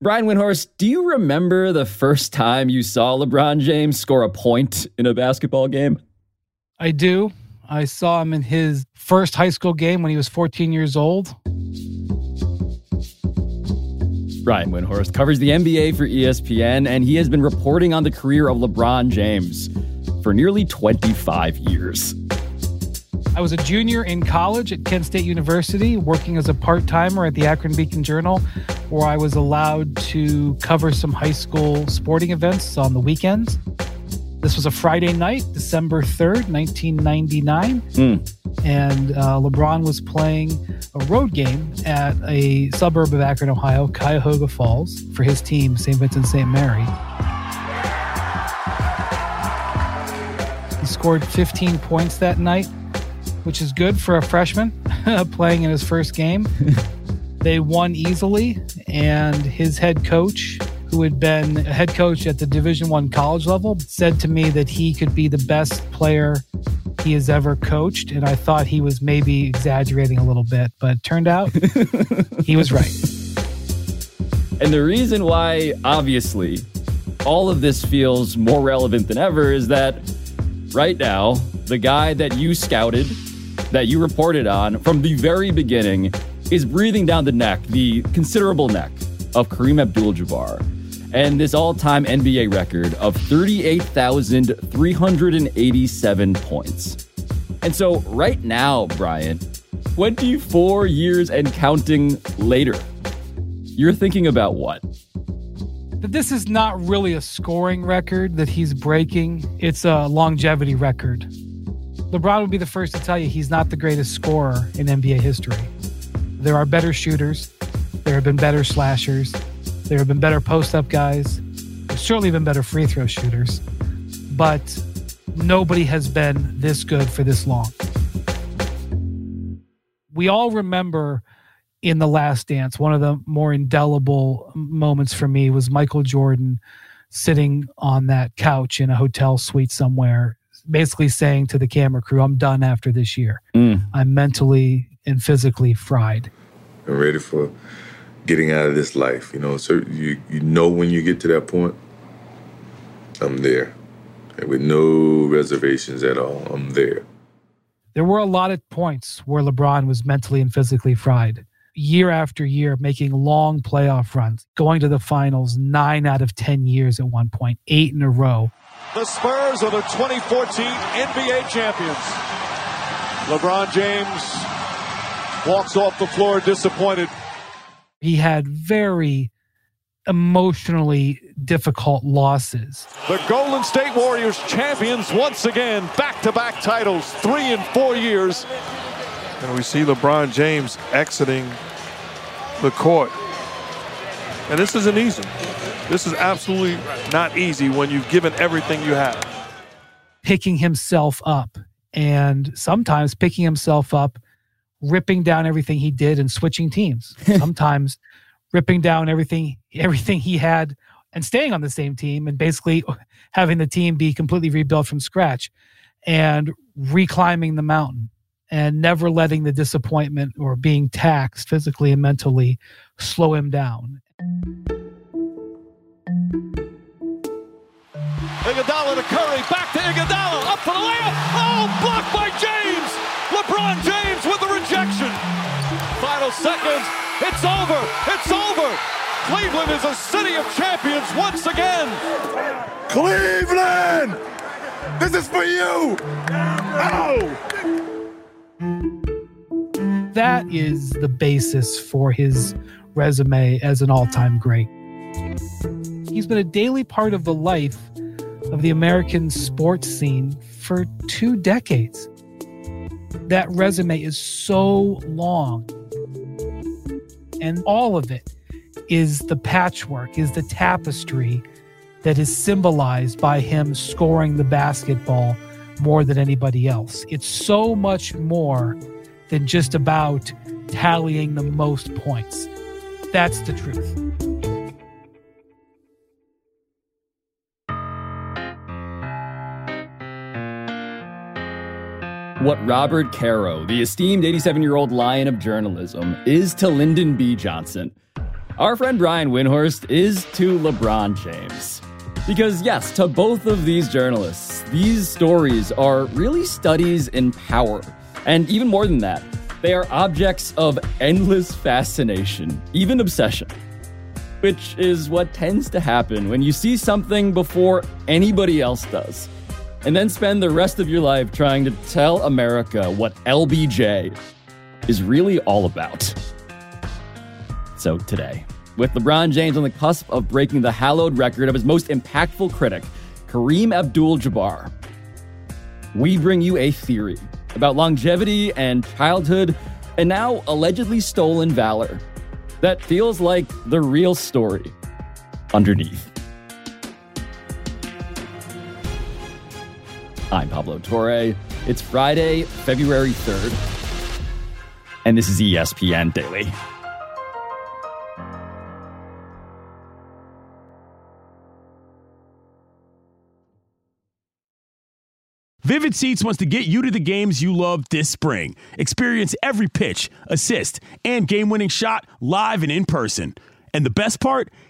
Brian Windhorst, do you remember the first time you saw LeBron James score a point in a basketball game? I do. I saw him in his first high school game when he was 14 years old. Brian Windhorst covers the NBA for ESPN, and he has been reporting on the career of LeBron James for nearly 25 years. I was a junior in college at Kent State University, working as a part timer at the Akron Beacon Journal, where I was allowed to cover some high school sporting events on the weekends. This was a Friday night, December 3rd, 1999. Mm. And uh, LeBron was playing a road game at a suburb of Akron, Ohio, Cuyahoga Falls, for his team, St. Vincent St. Mary. He scored 15 points that night, which is good for a freshman playing in his first game. they won easily, and his head coach, who had been a head coach at the Division One college level, said to me that he could be the best player he has ever coached, and I thought he was maybe exaggerating a little bit, but turned out he was right. And the reason why, obviously, all of this feels more relevant than ever is that right now, the guy that you scouted, that you reported on from the very beginning, is breathing down the neck, the considerable neck of Kareem Abdul Jabbar. And this all time NBA record of 38,387 points. And so, right now, Brian, 24 years and counting later, you're thinking about what? That this is not really a scoring record that he's breaking, it's a longevity record. LeBron would be the first to tell you he's not the greatest scorer in NBA history. There are better shooters. There have been better slashers. There have been better post up guys. There's certainly been better free throw shooters. But nobody has been this good for this long. We all remember in The Last Dance, one of the more indelible moments for me was Michael Jordan sitting on that couch in a hotel suite somewhere, basically saying to the camera crew, I'm done after this year. Mm. I'm mentally and physically fried. I'm ready for getting out of this life. You know, so you you know when you get to that point, I'm there, and with no reservations at all. I'm there. There were a lot of points where LeBron was mentally and physically fried. Year after year, making long playoff runs, going to the finals nine out of 10 years at one point, eight in a row. The Spurs are the 2014 NBA champions. LeBron James walks off the floor disappointed. He had very emotionally difficult losses. The Golden State Warriors champions once again, back to back titles, three in four years. And we see LeBron James exiting the court. And this isn't easy. This is absolutely not easy when you've given everything you have. Picking himself up and sometimes picking himself up ripping down everything he did and switching teams. Sometimes ripping down everything everything he had and staying on the same team and basically having the team be completely rebuilt from scratch and reclimbing the mountain and never letting the disappointment or being taxed physically and mentally slow him down. Iguodala to Curry, back to Iguodala, up for the layup. Oh, blocked by James. LeBron James with the rejection. Final seconds. It's over. It's over. Cleveland is a city of champions once again. Cleveland! This is for you! Oh! That is the basis for his resume as an all time great. He's been a daily part of the life of the American sports scene for two decades. That resume is so long. And all of it is the patchwork, is the tapestry that is symbolized by him scoring the basketball more than anybody else. It's so much more than just about tallying the most points. That's the truth. What Robert Caro, the esteemed 87 year old lion of journalism, is to Lyndon B. Johnson. our friend Brian Windhorst is to LeBron James. Because, yes, to both of these journalists, these stories are really studies in power. And even more than that, they are objects of endless fascination, even obsession. Which is what tends to happen when you see something before anybody else does, and then spend the rest of your life trying to tell America what LBJ is really all about. So, today, with LeBron James on the cusp of breaking the hallowed record of his most impactful critic, Kareem Abdul Jabbar, we bring you a theory about longevity and childhood, and now allegedly stolen valor that feels like the real story underneath. I'm Pablo Torre. It's Friday, February 3rd, and this is ESPN Daily. Vivid Seats wants to get you to the games you love this spring. Experience every pitch, assist, and game winning shot live and in person. And the best part?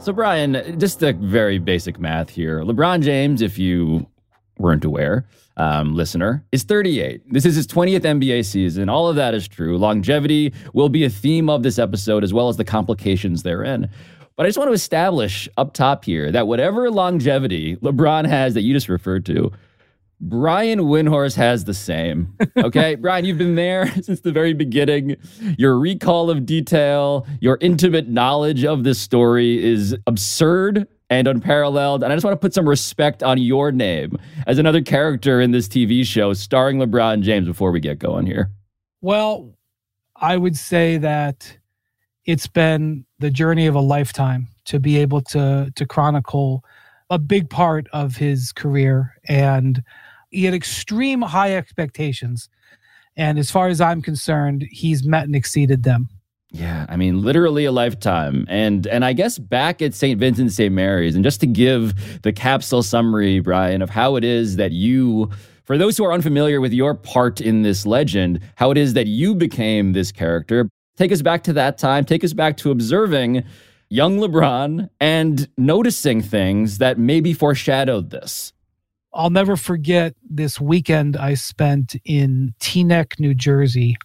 So, Brian, just the very basic math here. LeBron James, if you weren't aware, um, listener, is 38. This is his 20th NBA season. All of that is true. Longevity will be a theme of this episode, as well as the complications therein. But I just want to establish up top here that whatever longevity LeBron has that you just referred to, Brian Windhorst has the same. Okay, Brian, you've been there since the very beginning. Your recall of detail, your intimate knowledge of this story is absurd and unparalleled. And I just want to put some respect on your name as another character in this TV show starring LeBron James before we get going here. Well, I would say that it's been the journey of a lifetime to be able to to chronicle a big part of his career and he had extreme high expectations and as far as i'm concerned he's met and exceeded them yeah i mean literally a lifetime and and i guess back at st vincent st mary's and just to give the capsule summary brian of how it is that you for those who are unfamiliar with your part in this legend how it is that you became this character Take us back to that time. Take us back to observing young LeBron and noticing things that maybe foreshadowed this. I'll never forget this weekend I spent in Teaneck, New Jersey,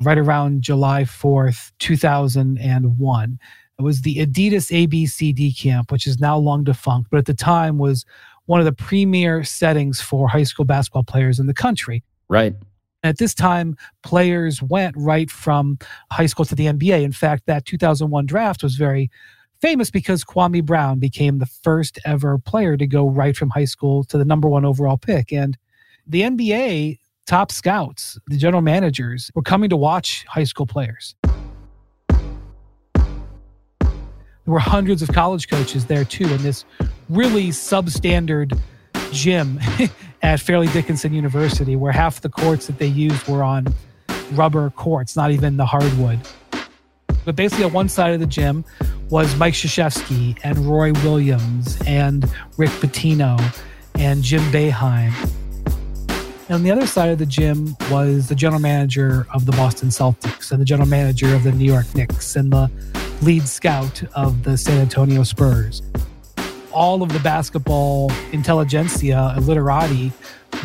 right around July 4th, 2001. It was the Adidas ABCD camp, which is now long defunct, but at the time was one of the premier settings for high school basketball players in the country. Right. At this time, players went right from high school to the NBA. In fact, that 2001 draft was very famous because Kwame Brown became the first ever player to go right from high school to the number one overall pick. And the NBA top scouts, the general managers, were coming to watch high school players. There were hundreds of college coaches there too, in this really substandard gym at Fairleigh Dickinson University, where half the courts that they used were on rubber courts, not even the hardwood. But basically, on one side of the gym was Mike Krzyzewski and Roy Williams and Rick Pitino and Jim Boeheim. And on the other side of the gym was the general manager of the Boston Celtics and the general manager of the New York Knicks and the lead scout of the San Antonio Spurs all of the basketball intelligentsia, literati,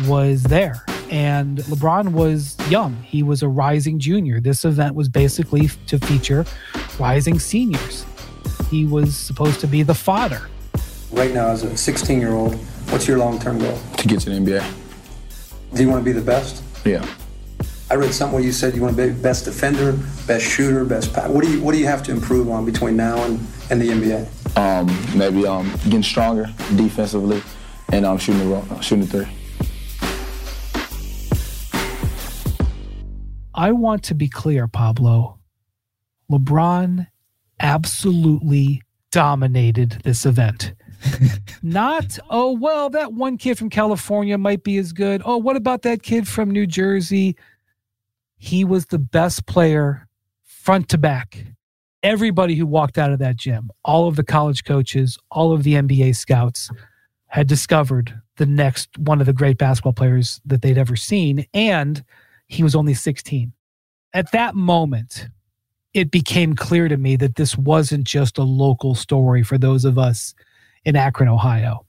was there. And LeBron was young. He was a rising junior. This event was basically to feature rising seniors. He was supposed to be the father. Right now, as a 16 year old, what's your long term goal? To get to the NBA. Do you want to be the best? Yeah. I read somewhere you said you want to be best defender, best shooter, best pass. What do you What do you have to improve on between now and, and the NBA? Um, maybe um, getting stronger defensively and um, shooting the shooting the three. I want to be clear, Pablo. LeBron absolutely dominated this event. Not, oh, well, that one kid from California might be as good. Oh, what about that kid from New Jersey? He was the best player front to back. Everybody who walked out of that gym, all of the college coaches, all of the NBA scouts had discovered the next one of the great basketball players that they'd ever seen. And he was only 16. At that moment, it became clear to me that this wasn't just a local story for those of us in Akron, Ohio,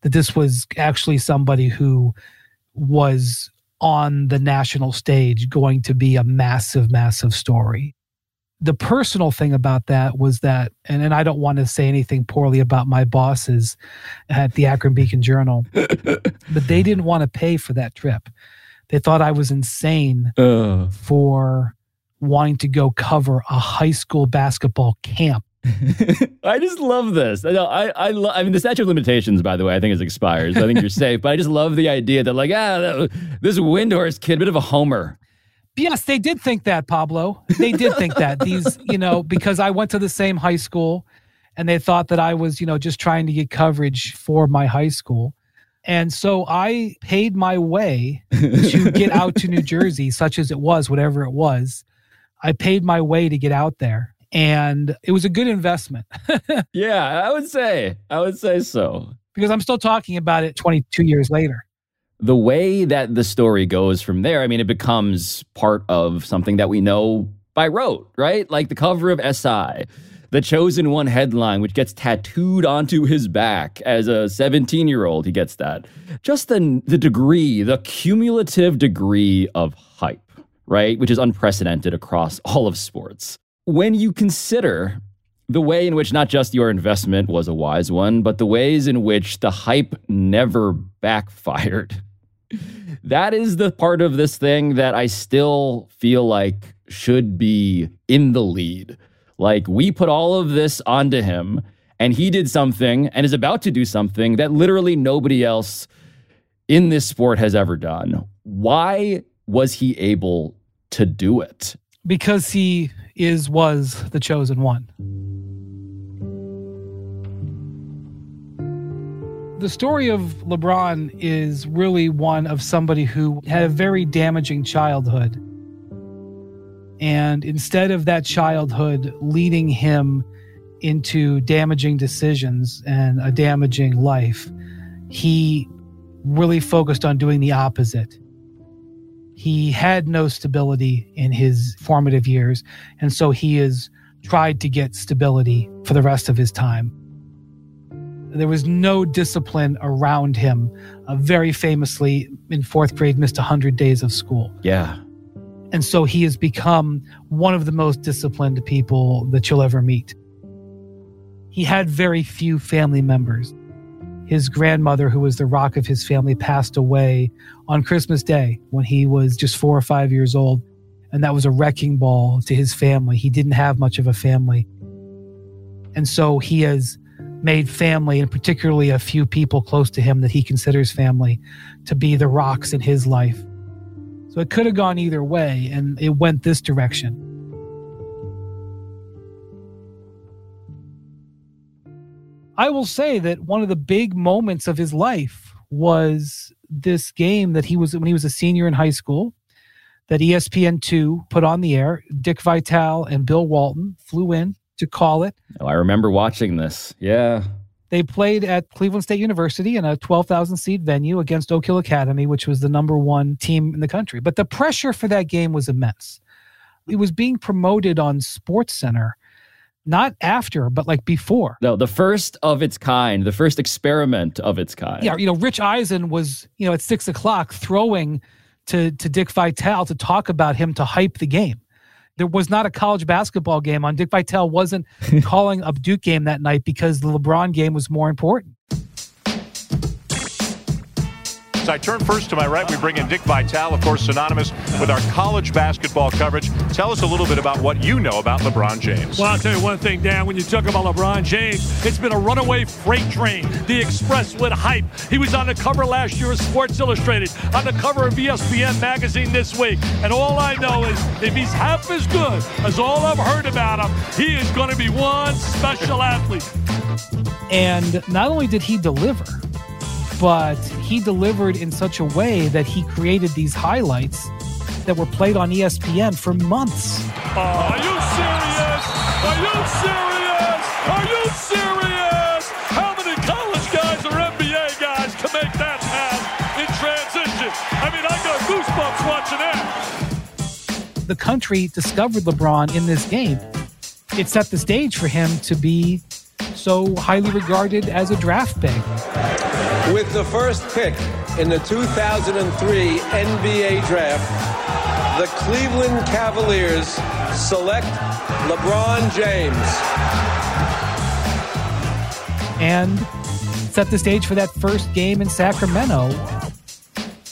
that this was actually somebody who was on the national stage going to be a massive, massive story. The personal thing about that was that, and, and I don't want to say anything poorly about my bosses at the Akron Beacon Journal, but they didn't want to pay for that trip. They thought I was insane Uh, for wanting to go cover a high school basketball camp. I just love this. No, I, I, lo- I mean, the statute of limitations, by the way, I think is expired. So I think you're safe. But I just love the idea that, like, ah, this Windhorst kid, bit of a homer. Yes, they did think that, Pablo. They did think that. These, you know, because I went to the same high school and they thought that I was, you know, just trying to get coverage for my high school. And so I paid my way to get out to New Jersey, such as it was, whatever it was. I paid my way to get out there. And it was a good investment Yeah, I would say, I would say so. because I'm still talking about it 22 years later. the way that the story goes from there, I mean, it becomes part of something that we know by rote, right? Like the cover of SI, the chosen one headline, which gets tattooed onto his back as a 17 year old. He gets that. Just the, the degree, the cumulative degree of hype, right? Which is unprecedented across all of sports. When you consider the way in which not just your investment was a wise one, but the ways in which the hype never backfired. That is the part of this thing that I still feel like should be in the lead. Like, we put all of this onto him, and he did something and is about to do something that literally nobody else in this sport has ever done. Why was he able to do it? because he is was the chosen one. The story of LeBron is really one of somebody who had a very damaging childhood. And instead of that childhood leading him into damaging decisions and a damaging life, he really focused on doing the opposite he had no stability in his formative years and so he has tried to get stability for the rest of his time. There was no discipline around him uh, very famously in fourth grade missed 100 days of school. Yeah. and so he has become one of the most disciplined people that you'll ever meet. He had very few family members his grandmother, who was the rock of his family, passed away on Christmas Day when he was just four or five years old. And that was a wrecking ball to his family. He didn't have much of a family. And so he has made family, and particularly a few people close to him that he considers family, to be the rocks in his life. So it could have gone either way, and it went this direction. I will say that one of the big moments of his life was this game that he was when he was a senior in high school that E ESPN2 put on the air. Dick Vitale and Bill Walton flew in to call it. Oh, I remember watching this. Yeah. They played at Cleveland State University in a 12,000 seat venue against Oak Hill Academy, which was the number one team in the country. But the pressure for that game was immense. It was being promoted on Sports Center, not after, but like before. No, the first of its kind, the first experiment of its kind. Yeah, you know, Rich Eisen was, you know, at six o'clock throwing to to Dick Vitale to talk about him to hype the game. There was not a college basketball game on. Dick Vitale wasn't calling a Duke game that night because the LeBron game was more important. As I turn first to my right, we bring in Dick Vitale, of course, synonymous with our college basketball coverage. Tell us a little bit about what you know about LeBron James. Well, I'll tell you one thing, Dan. When you talk about LeBron James, it's been a runaway freight train. The Express with hype. He was on the cover last year of Sports Illustrated, on the cover of ESPN magazine this week. And all I know is if he's half as good as all I've heard about him, he is going to be one special athlete. And not only did he deliver, but he delivered in such a way that he created these highlights that were played on ESPN for months. Uh, are you serious? Are you serious? Are you serious? How many college guys or NBA guys can make that pass in transition? I mean, I got goosebumps watching that. The country discovered LeBron in this game. It set the stage for him to be so highly regarded as a draft pick. With the first pick in the 2003 NBA draft, the Cleveland Cavaliers select LeBron James. And set the stage for that first game in Sacramento.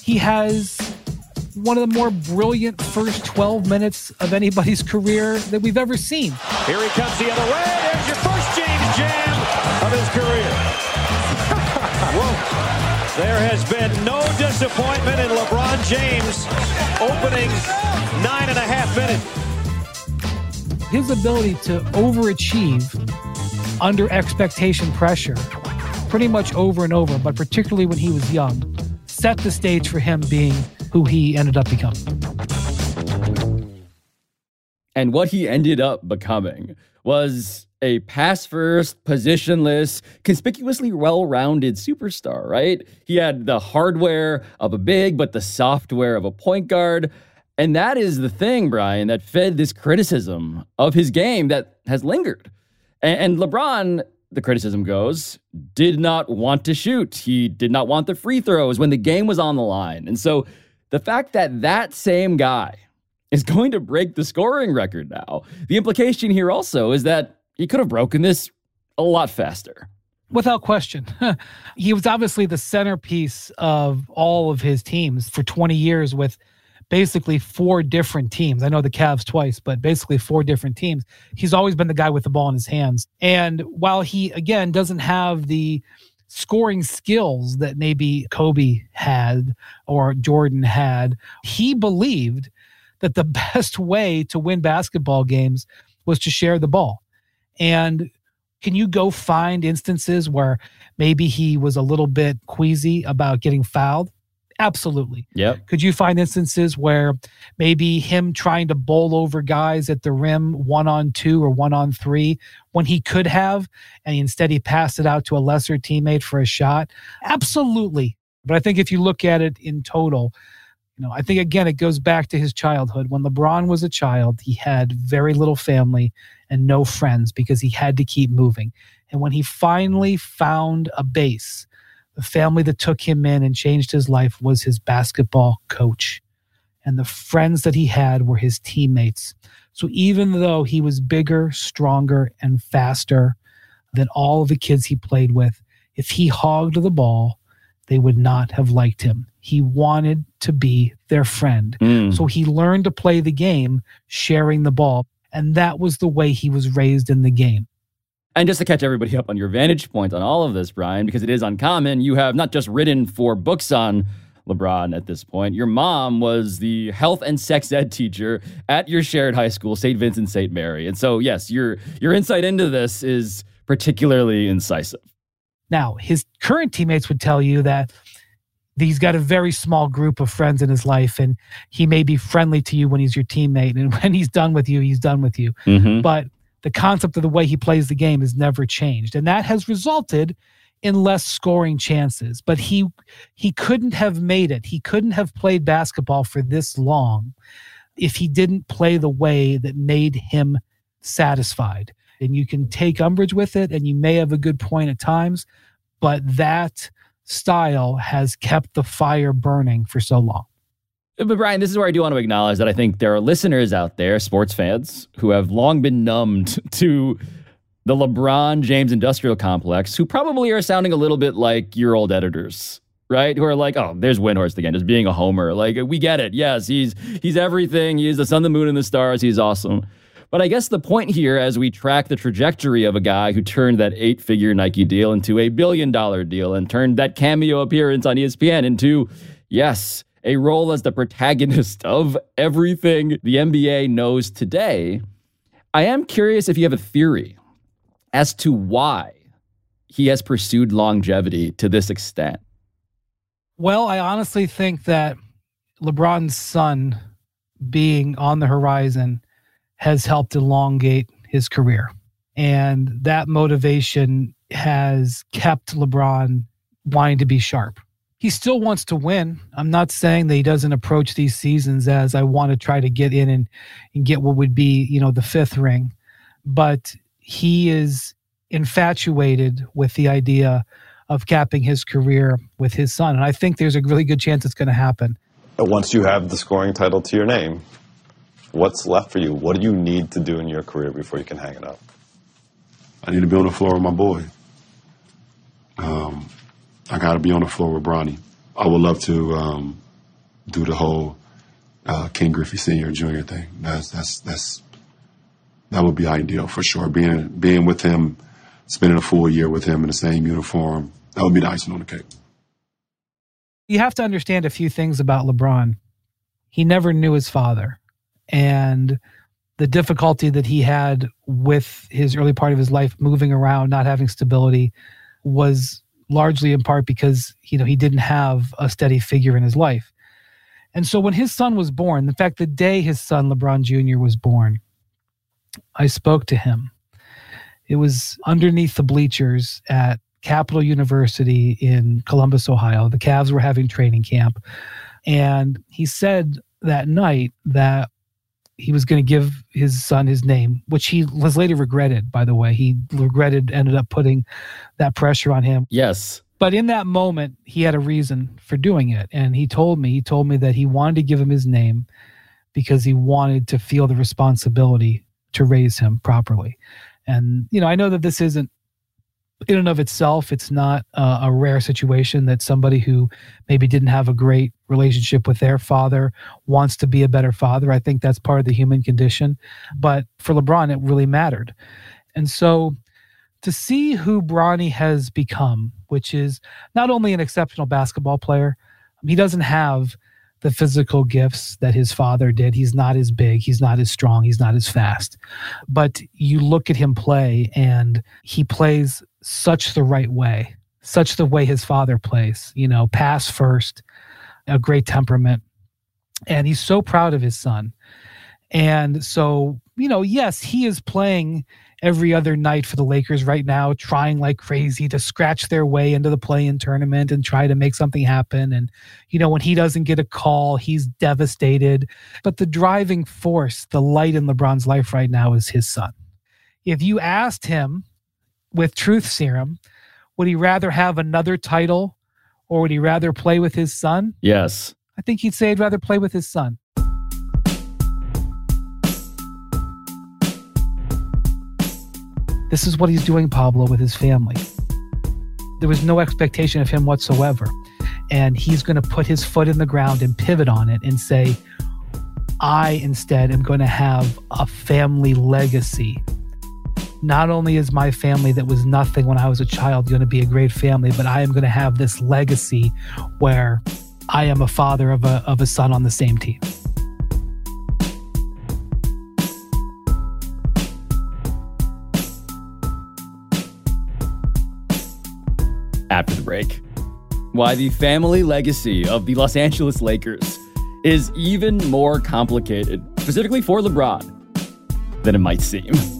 He has one of the more brilliant first 12 minutes of anybody's career that we've ever seen. Here he comes the other way. There's your first James Jam of his career. Whoa. There has been no disappointment in LeBron James opening nine and a half minutes. His ability to overachieve under expectation pressure, pretty much over and over, but particularly when he was young, set the stage for him being who he ended up becoming. And what he ended up becoming was a pass first, positionless, conspicuously well rounded superstar, right? He had the hardware of a big, but the software of a point guard. And that is the thing, Brian, that fed this criticism of his game that has lingered. And, LeBron, the criticism goes, did not want to shoot. He did not want the free throws when the game was on the line. And so the fact that that same guy is going to break the scoring record now, the implication here also is that he could have broken this a lot faster. Without question. he was obviously the centerpiece of all of his teams for 20 years with basically four different teams. I know the Cavs twice, but basically four different teams. He's always been the guy with the ball in his hands. And while he, again, doesn't have the scoring skills that maybe Kobe had or Jordan had, he believed that the best way to win basketball games was to share the ball. And can you go find instances where maybe he was a little bit queasy about getting fouled? Absolutely. Yeah. Could you find instances where maybe him trying to bowl over guys at the rim one on two or one on three when he could have, and instead he passed it out to a lesser teammate for a shot? Absolutely. But I think if you look at it in total, you know, I think again it goes back to his childhood. When LeBron was a child, he had very little family and no friends because he had to keep moving. And when he finally found a base, the family that took him in and changed his life was his basketball coach. And the friends that he had were his teammates. So even though he was bigger, stronger, and faster than all of the kids he played with, if he hogged the ball, they would not have liked him. He wanted to be their friend. Mm. So he learned to play the game sharing the ball. And that was the way he was raised in the game. And just to catch everybody up on your vantage point on all of this, Brian, because it is uncommon, you have not just written four books on LeBron at this point. Your mom was the health and sex ed teacher at your shared high school, St. Vincent St. Mary. And so, yes, your your insight into this is particularly incisive. Now, his current teammates would tell you that he's got a very small group of friends in his life and he may be friendly to you when he's your teammate and when he's done with you, he's done with you. Mm-hmm. But the concept of the way he plays the game has never changed. And that has resulted in less scoring chances. But he he couldn't have made it. He couldn't have played basketball for this long if he didn't play the way that made him satisfied. And you can take umbrage with it and you may have a good point at times, but that style has kept the fire burning for so long. Uh, but Brian, this is where I do want to acknowledge that I think there are listeners out there, sports fans, who have long been numbed to the LeBron James industrial complex, who probably are sounding a little bit like your old editors right? Who are like, oh, there's Windhorst again, just being a homer. Like, we get it. Yes, he's he's everything. He's the sun, the moon, and the stars. He's awesome. But I guess the point here, as we track the trajectory of a guy who turned that eight figure Nike deal into a billion dollar deal and turned that cameo appearance on ESPN into, yes, a role as the protagonist of everything the NBA knows today. I am curious if you have a theory as to why he has pursued longevity to this extent. Well, I honestly think that LeBron's son being on the horizon has helped elongate his career. And that motivation has kept LeBron wanting to be sharp. He still wants to win. I'm not saying that he doesn't approach these seasons as I want to try to get in and, and get what would be, you know, the fifth ring. But he is infatuated with the idea of capping his career with his son. And I think there's a really good chance it's going to happen. Once you have the scoring title to your name, what's left for you? What do you need to do in your career before you can hang it up? I need to be on the floor with my boy. Um, I got to be on the floor with Bronny. I would love to um, do the whole uh, Ken Griffey Senior Junior thing. That's that's that's that would be ideal for sure. Being being with him, spending a full year with him in the same uniform, that would be the icing on the cake. You have to understand a few things about LeBron. He never knew his father. And the difficulty that he had with his early part of his life moving around, not having stability, was largely in part because you know he didn't have a steady figure in his life. And so when his son was born, in fact, the day his son LeBron Jr. was born, I spoke to him. It was underneath the bleachers at Capital University in Columbus, Ohio. The Cavs were having training camp. And he said that night that he was going to give his son his name, which he was later regretted, by the way. He regretted, ended up putting that pressure on him. Yes. But in that moment, he had a reason for doing it. And he told me, he told me that he wanted to give him his name because he wanted to feel the responsibility to raise him properly. And, you know, I know that this isn't in and of itself, it's not uh, a rare situation that somebody who maybe didn't have a great relationship with their father wants to be a better father. I think that's part of the human condition. But for LeBron, it really mattered. And so to see who Bronny has become, which is not only an exceptional basketball player, he doesn't have the physical gifts that his father did. He's not as big, he's not as strong, he's not as fast. But you look at him play and he plays such the right way, such the way his father plays, you know, pass first, a great temperament. And he's so proud of his son. And so, you know, yes, he is playing every other night for the Lakers right now, trying like crazy to scratch their way into the play in tournament and try to make something happen. And, you know, when he doesn't get a call, he's devastated. But the driving force, the light in LeBron's life right now is his son. If you asked him with truth serum, would he rather have another title or would he rather play with his son? Yes. I think he'd say he'd rather play with his son. This is what he's doing, Pablo, with his family. There was no expectation of him whatsoever. And he's going to put his foot in the ground and pivot on it and say, I instead am going to have a family legacy. Not only is my family that was nothing when I was a child going to be a great family, but I am going to have this legacy where I am a father of a, of a son on the same team. after the break. Why the family legacy of the Los Angeles Lakers is even more complicated, specifically for LeBron, than it might seem.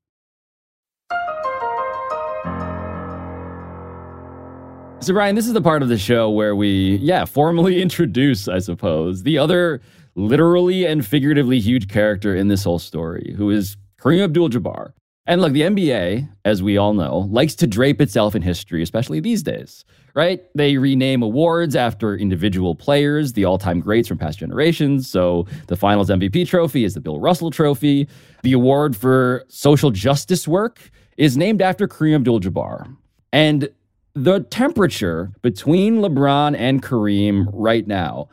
So, Brian, this is the part of the show where we, yeah, formally introduce, I suppose, the other literally and figuratively huge character in this whole story, who is Kareem Abdul Jabbar. And look, the NBA, as we all know, likes to drape itself in history, especially these days, right? They rename awards after individual players, the all time greats from past generations. So the finals MVP trophy is the Bill Russell Trophy. The award for social justice work is named after Kareem Abdul Jabbar. And the temperature between LeBron and Kareem right now,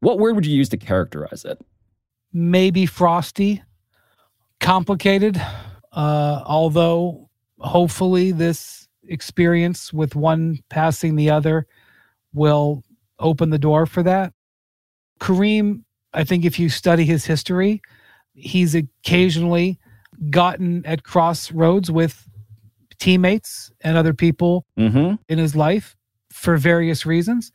what word would you use to characterize it? Maybe frosty, complicated. Uh, although hopefully this experience with one passing the other will open the door for that. Kareem, I think if you study his history, he's occasionally gotten at crossroads with teammates and other people mm-hmm. in his life for various reasons.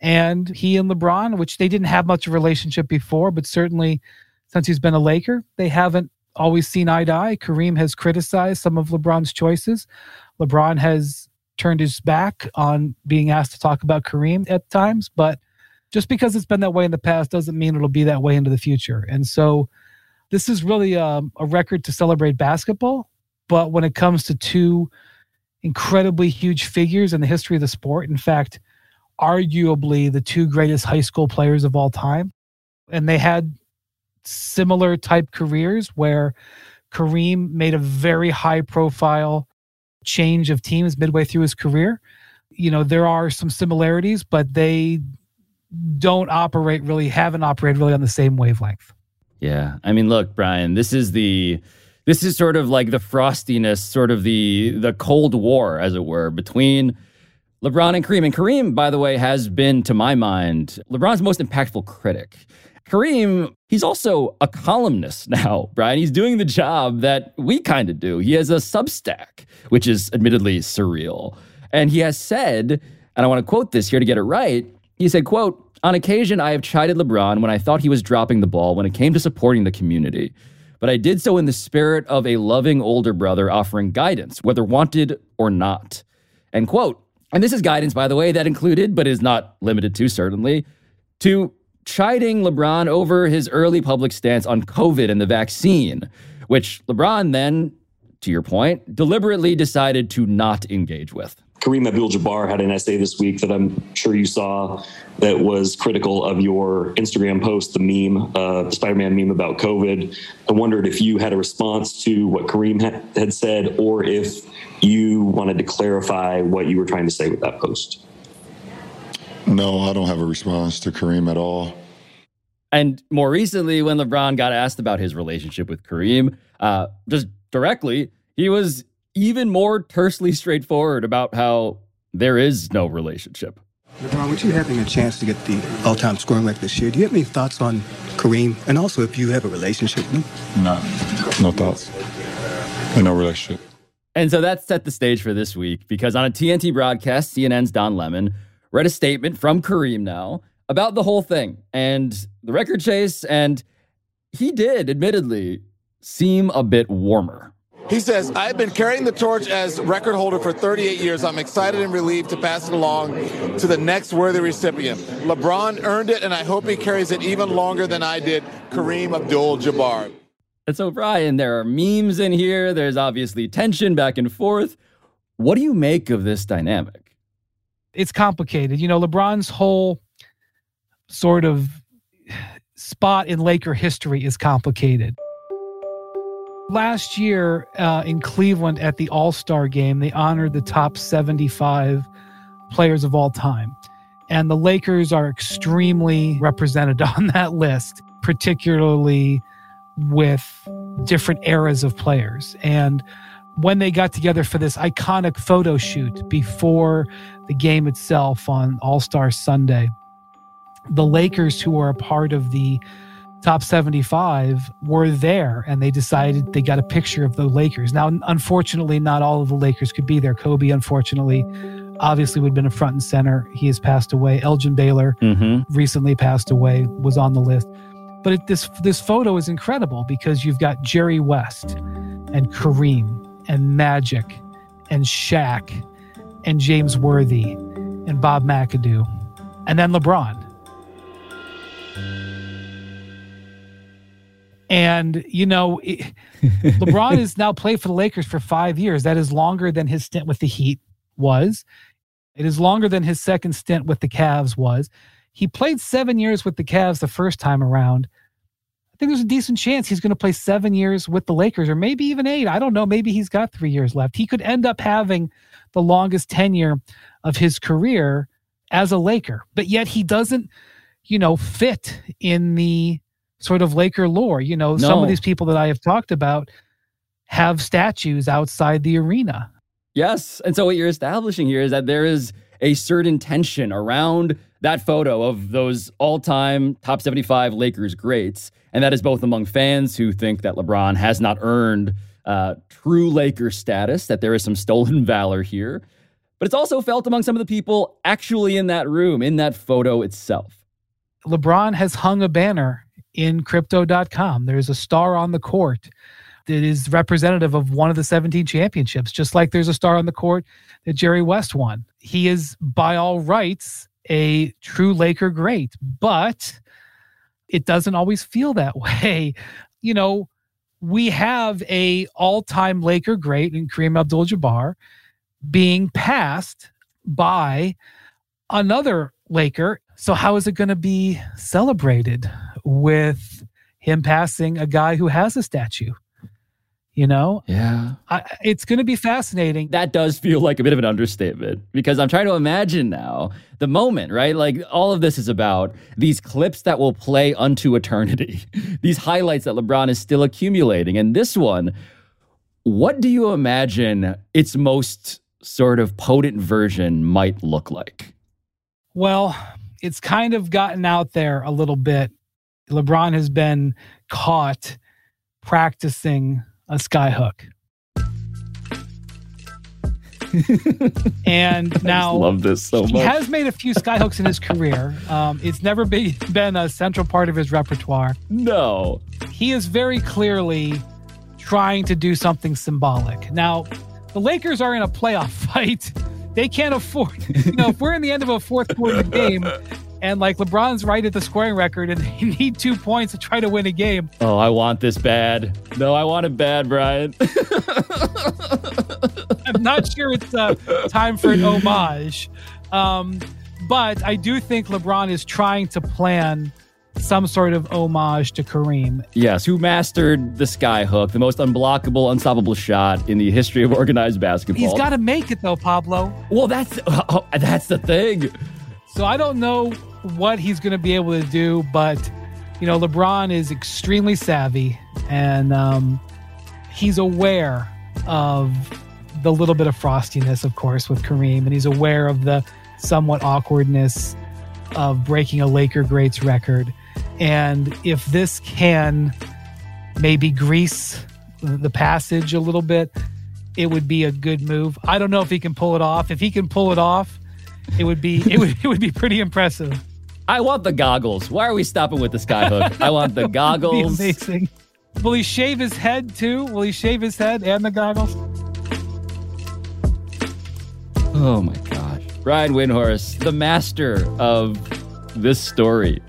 And he and LeBron, which they didn't have much of a relationship before, but certainly since he's been a Laker, they haven't always seen eye to eye. Kareem has criticized some of LeBron's choices. LeBron has turned his back on being asked to talk about Kareem at times, but just because it's been that way in the past doesn't mean it'll be that way into the future. And so this is really a, um, a record to celebrate basketball. But when it comes to two incredibly huge figures in the history of the sport, in fact, arguably the two greatest high school players of all time, and they had similar type careers where Kareem made a very high profile change of teams midway through his career. You know, there are some similarities, but they don't operate really, haven't operated really on the same wavelength. Yeah. I mean, look, Brian, this is the this is sort of like the frostiness, sort of the the Cold War, as it were, between LeBron and Kareem. And Kareem, by the way, has been, to my mind, LeBron's most impactful critic. Kareem, he's also a columnist now, Brian. He's doing the job that we kind of do. He has a Substack, which is admittedly surreal. And he has said, and I want to quote this here to get it right. He said, quote, on occasion, I have chided LeBron when I thought he was dropping the ball when it came to supporting the community. But I did so in the spirit of a loving older brother offering guidance, whether wanted or not. End quote. And this is guidance, by the way, that included, but is not limited to certainly, to chiding LeBron over his early public stance on COVID and the vaccine, which LeBron then, to your point, deliberately decided to not engage with. Kareem Abdul Jabbar had an essay this week that I'm sure you saw that was critical of your Instagram post, the meme, uh, the Spider Man meme about COVID. I wondered if you had a response to what Kareem ha- had said or if you wanted to clarify what you were trying to say with that post. No, I don't have a response to Kareem at all. And more recently, when LeBron got asked about his relationship with Kareem, uh, just directly, he was even more tersely straightforward about how there is no relationship. LeBron, with you having a chance to get the all-time scoring record this year, do you have any thoughts on Kareem? And also, if you have a relationship with him? No, no thoughts. And no relationship. And so that set the stage for this week because on a TNT broadcast, CNN's Don Lemon read a statement from Kareem now about the whole thing and the record chase. And he did, admittedly, seem a bit warmer. He says, I've been carrying the torch as record holder for 38 years. I'm excited and relieved to pass it along to the next worthy recipient. LeBron earned it, and I hope he carries it even longer than I did, Kareem Abdul Jabbar. And so, Brian, there are memes in here. There's obviously tension back and forth. What do you make of this dynamic? It's complicated. You know, LeBron's whole sort of spot in Laker history is complicated. Last year uh, in Cleveland at the All Star game, they honored the top 75 players of all time. And the Lakers are extremely represented on that list, particularly with different eras of players. And when they got together for this iconic photo shoot before the game itself on All Star Sunday, the Lakers, who are a part of the top 75, were there and they decided they got a picture of the Lakers. Now, unfortunately, not all of the Lakers could be there. Kobe, unfortunately, obviously would have been a front and center. He has passed away. Elgin Baylor Mm-hmm. recently passed away, was on the list. But it, this this photo is incredible because you've got Jerry West and Kareem and Magic and Shaq and James Worthy and Bob McAdoo and then LeBron. And you know, it, LeBron has now played for the Lakers for five years. That is longer than his stint with the Heat was. It is longer than his second stint with the Cavs was. He played seven years with the Cavs the first time around. I think there's a decent chance he's going to play seven years with the Lakers, or maybe even eight. I don't know. Maybe he's got three years left. He could end up having the longest tenure of his career as a Laker, but yet he doesn't, you know, fit in the sort of Laker lore. You know, some of these people that I have talked about have statues outside the arena. Yes. And so what you're establishing here is that there is a certain tension around that photo of those all time top 75 Lakers greats. And that is both among fans who think that LeBron has not earned uh, true Laker status, that there is some stolen valor here. But it's also felt among some of the people actually in that room, in that photo itself. LeBron has hung a banner in crypto.com. There's a star on the court that is representative of one of the 17 championships, just like there's a star on the court that Jerry West won. He is, by all rights, a true Laker great, but it doesn't always feel that way. You know, we have a all-time Laker great in Kareem Abdul-Jabbar being passed by another Laker. So how is it going to be celebrated with him passing a guy who has a statue? You know, Yeah. I, it's going to be fascinating. That does feel like a bit of an understatement because I'm trying to imagine now the moment, right? Like all of this is about these clips that will play unto eternity, these highlights that LeBron is still accumulating. And this one, what do you imagine its most sort of potent version might look like? Well, it's kind of gotten out there a little bit. LeBron has been caught practicing a skyhook. and now love this so much. he has made a few skyhooks in his career. Um, it's never be, been a central part of his repertoire. No. He is very clearly trying to do something symbolic. Now, the Lakers are in a playoff fight. They can't afford, you know, if we're in the end of a fourth quarter game and like LeBron's right at the scoring record and they need two points to try to win a game, Oh, I want this bad. No, I want it bad, Brian. I'm not sure it's uh, time for an homage. Um, but I do think LeBron is trying to plan some sort of homage to Kareem. Yes, who mastered the sky hook, the most unblockable, unstoppable shot in the history of organized basketball. He's got to make it though, Pablo. Well, that's oh, that's the thing. So I don't know what he's going to be able to do, but you know, LeBron is extremely savvy and um, he's aware of the little bit of frostiness, of course, with Kareem, and he's aware of the somewhat awkwardness of breaking a Laker greats record. And if this can maybe grease the passage a little bit, it would be a good move. I don't know if he can pull it off. If he can pull it off, it would be it would it would be pretty impressive. I want the goggles. Why are we stopping with the skyhook? I want the goggles. amazing. Will he shave his head too? Will he shave his head and the goggles? Oh my gosh. Brian Windhorst, the master of this story.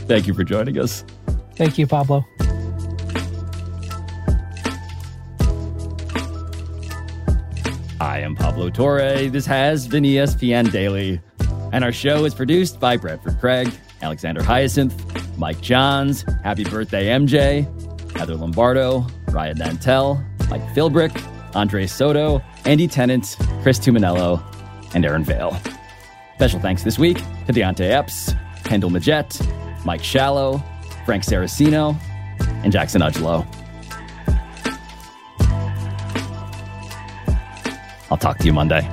Thank you for joining us. Thank you, Pablo. I am Pablo Torre. This has been ESPN Daily. And our show is produced by Bradford Craig, Alexander Hyacinth, Mike Johns, Happy Birthday MJ, Heather Lombardo, Ryan Nantel, Mike Philbrick, Andre Soto, Andy Tennant, Chris Tuminello, and Aaron Vale. Special thanks this week to Deontay Epps, Kendall Majette, Mike Shallow, Frank Saracino, and Jackson Ugelo. I'll talk to you Monday.